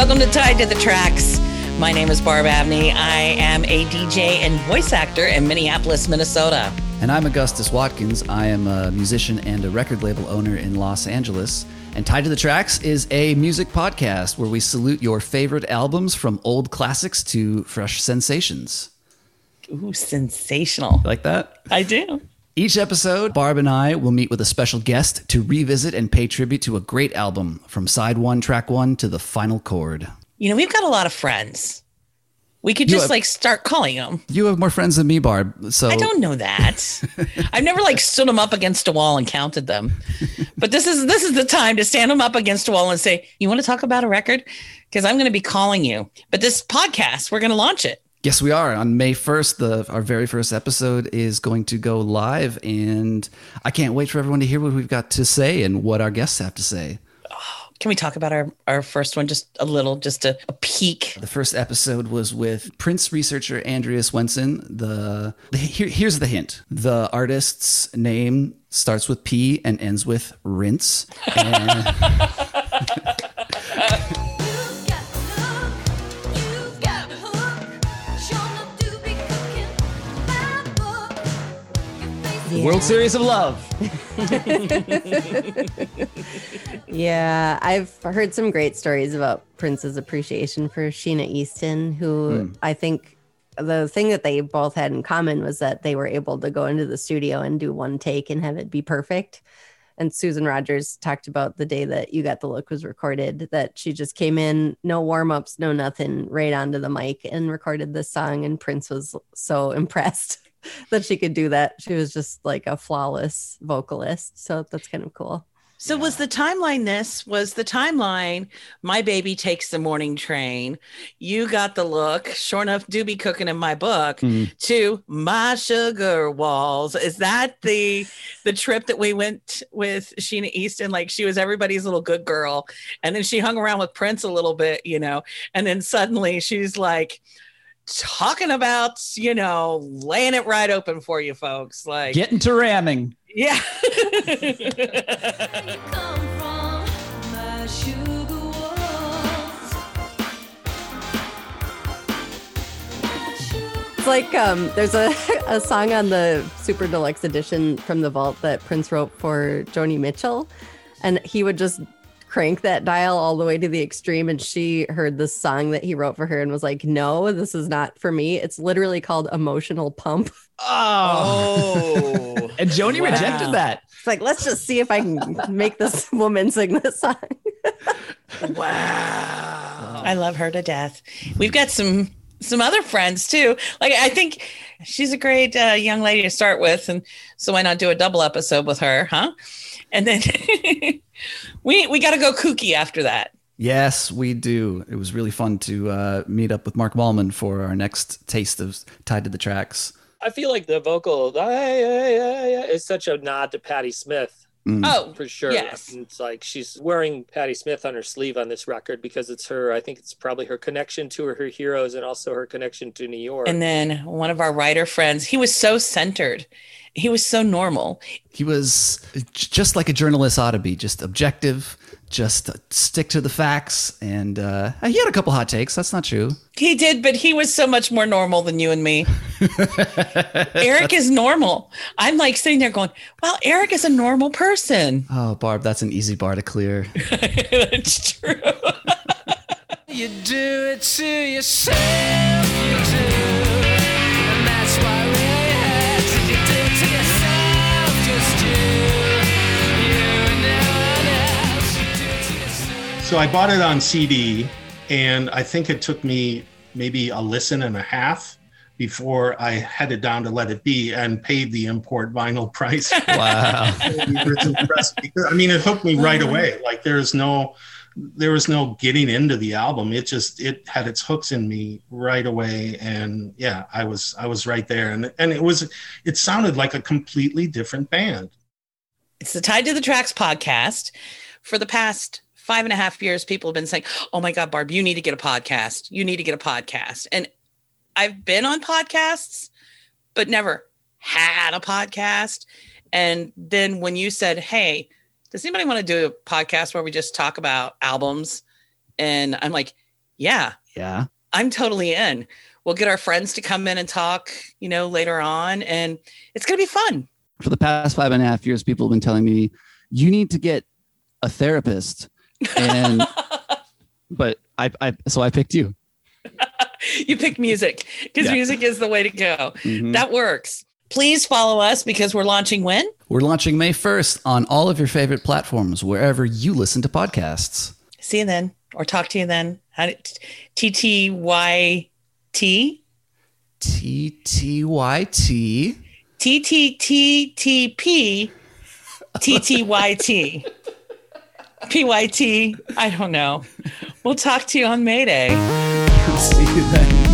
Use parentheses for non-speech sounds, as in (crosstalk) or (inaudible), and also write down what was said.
welcome to Tied to the Tracks. My name is Barb Abney. I am a DJ and voice actor in Minneapolis, Minnesota. And I'm Augustus Watkins. I am a musician and a record label owner in Los Angeles. And Tied to the Tracks is a music podcast where we salute your favorite albums from old classics to fresh sensations. Ooh, sensational. Like that? I do. Each episode, Barb and I will meet with a special guest to revisit and pay tribute to a great album from side one, track one to the final chord. You know, we've got a lot of friends. We could just have- like start calling them. You have more friends than me, Barb. So I don't know that. (laughs) I've never like stood them up against a wall and counted them. But this is this is the time to stand them up against a wall and say, "You want to talk about a record?" Because I'm going to be calling you. But this podcast, we're going to launch it. Yes, we are. On May 1st, the our very first episode is going to go live and I can't wait for everyone to hear what we've got to say and what our guests have to say. Can we talk about our our first one just a little, just a, a peek? The first episode was with Prince researcher Andrea Swensson. The, the here, here's the hint: the artist's name starts with P and ends with rinse. And (laughs) Is World Series of Love. (laughs) Yeah, I've heard some great stories about Prince's appreciation for Sheena Easton, who hmm. I think the thing that they both had in common was that they were able to go into the studio and do one take and have it be perfect. And Susan Rogers talked about the day that You Got the Look was recorded, that she just came in, no warm ups, no nothing, right onto the mic and recorded this song. And Prince was so (laughs) impressed (laughs) that she could do that. She was just like a flawless vocalist. So that's kind of cool. So was the timeline this? Was the timeline my baby takes the morning train? You got the look. Sure enough, do be cooking in my book hmm. to my sugar walls. Is that the the trip that we went with Sheena Easton? Like she was everybody's little good girl, and then she hung around with Prince a little bit, you know, and then suddenly she's like talking about you know laying it right open for you folks like Getting to ramming. yeah where you come from, my sugar walls. (laughs) My sugar It's like um, there's a, (laughs) a song on the super deluxe edition from the vault that Prince wrote for Joni Mitchell, and he would just crank that dial all the way to the extreme. And she heard this song that he wrote for her and was like, "No, this is not for me." It's literally called "Emotional Pump." Oh. oh (laughs) and Joni Wow. rejected that. It's like, let's just see if I can make this (laughs) woman sing this song. (laughs) Wow. I love her to death. We've got some some other friends too. Like I think she's a great uh, young lady to start with, and so why not do a double episode with her, huh? And then we we got to go kooky after that. Yes, we do. It was really fun to uh, meet up with Mark Wallman for our next taste of Tied to the Tracks. I feel like the vocal "Ay, ay, ay, ay," is such a nod to Patti Smith Mm. Oh, for sure. Yes. It's like she's wearing Patti Smith on her sleeve on this record because it's her. I think it's probably her connection to her, her heroes and also her connection to New York. And then one of our writer friends, he was so centered. He was so normal. He was just like a journalist ought to be, just objective, just stick to the facts. And uh, he had a couple hot takes. That's not true. He did, but he was so much more normal than you and me. (laughs) Eric is normal. I'm like sitting there going, well, Eric is a normal person. Oh, Barb, that's an easy bar to clear. (laughs) That's true. (laughs) You do it to yourself, So I bought it on CD, and I think it took me maybe a listen and a half before I headed down to Let It Be and paid the import vinyl (laughs) price. Wow. (laughs) It's impressive because, I mean, it hooked me right away. Like there's no, there was no getting into the album. It just it had its hooks in me right away, and yeah, I was I was right there, and and it was it sounded like a completely different band. It's the Tied to the Tracks podcast. For the past five and a half years, people have been saying, Oh my God, Barb, you need to get a podcast. You need to get a podcast. And I've been on podcasts, but never had a podcast. And then when you said, Hey, does anybody want to do a podcast where we just talk about albums? And I'm like, Yeah, Yeah. I'm totally in. We'll get our friends to come in and talk, you know, later on, and it's going to be fun. For the past five and a half years, people have been telling me you need to get a therapist, and but I, I so I picked you. (laughs) you pick music because Yeah. music is the way to go. Mhm. That works. Please follow us because we're launching when? We're launching May 1st on all of your favorite platforms, wherever you listen to podcasts. See you then, or talk to you then. T T Y T T T Y T. T T T T P T T Y T (laughs) P Y T. I don't know. We'll talk to you on May Day. (laughs) See you then.